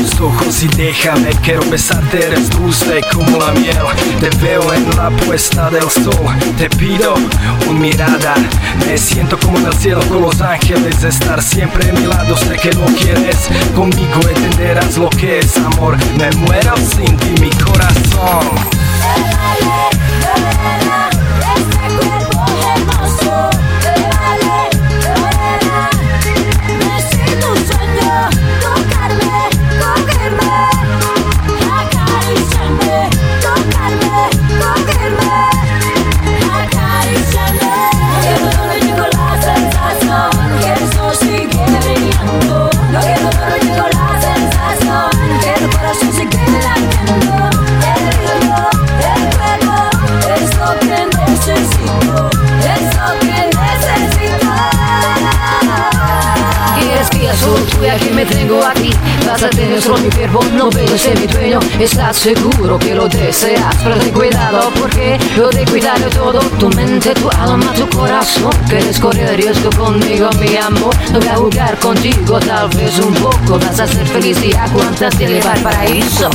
los ojos y déjame, quiero besarte, eres dulce como la miel. Te veo en la puesta del sol, te pido una mirada. Me siento como en el cielo con los ángeles, estar siempre a mi lado. Sé que no quieres conmigo, entenderás lo que es amor. Me muero sin ti, mi corazón. Que me tengo aquí Vas a tener solo mi cuerpo, no ves en mi dueño. Estás seguro que lo deseas Pero ten cuidado porque yo te cuidaré todo Tu mente, tu alma, tu corazón. Quieres correr riesgo conmigo, mi amor. No voy a jugar contigo, tal vez un poco. Vas a ser feliz y a cuantas te llevar paraíso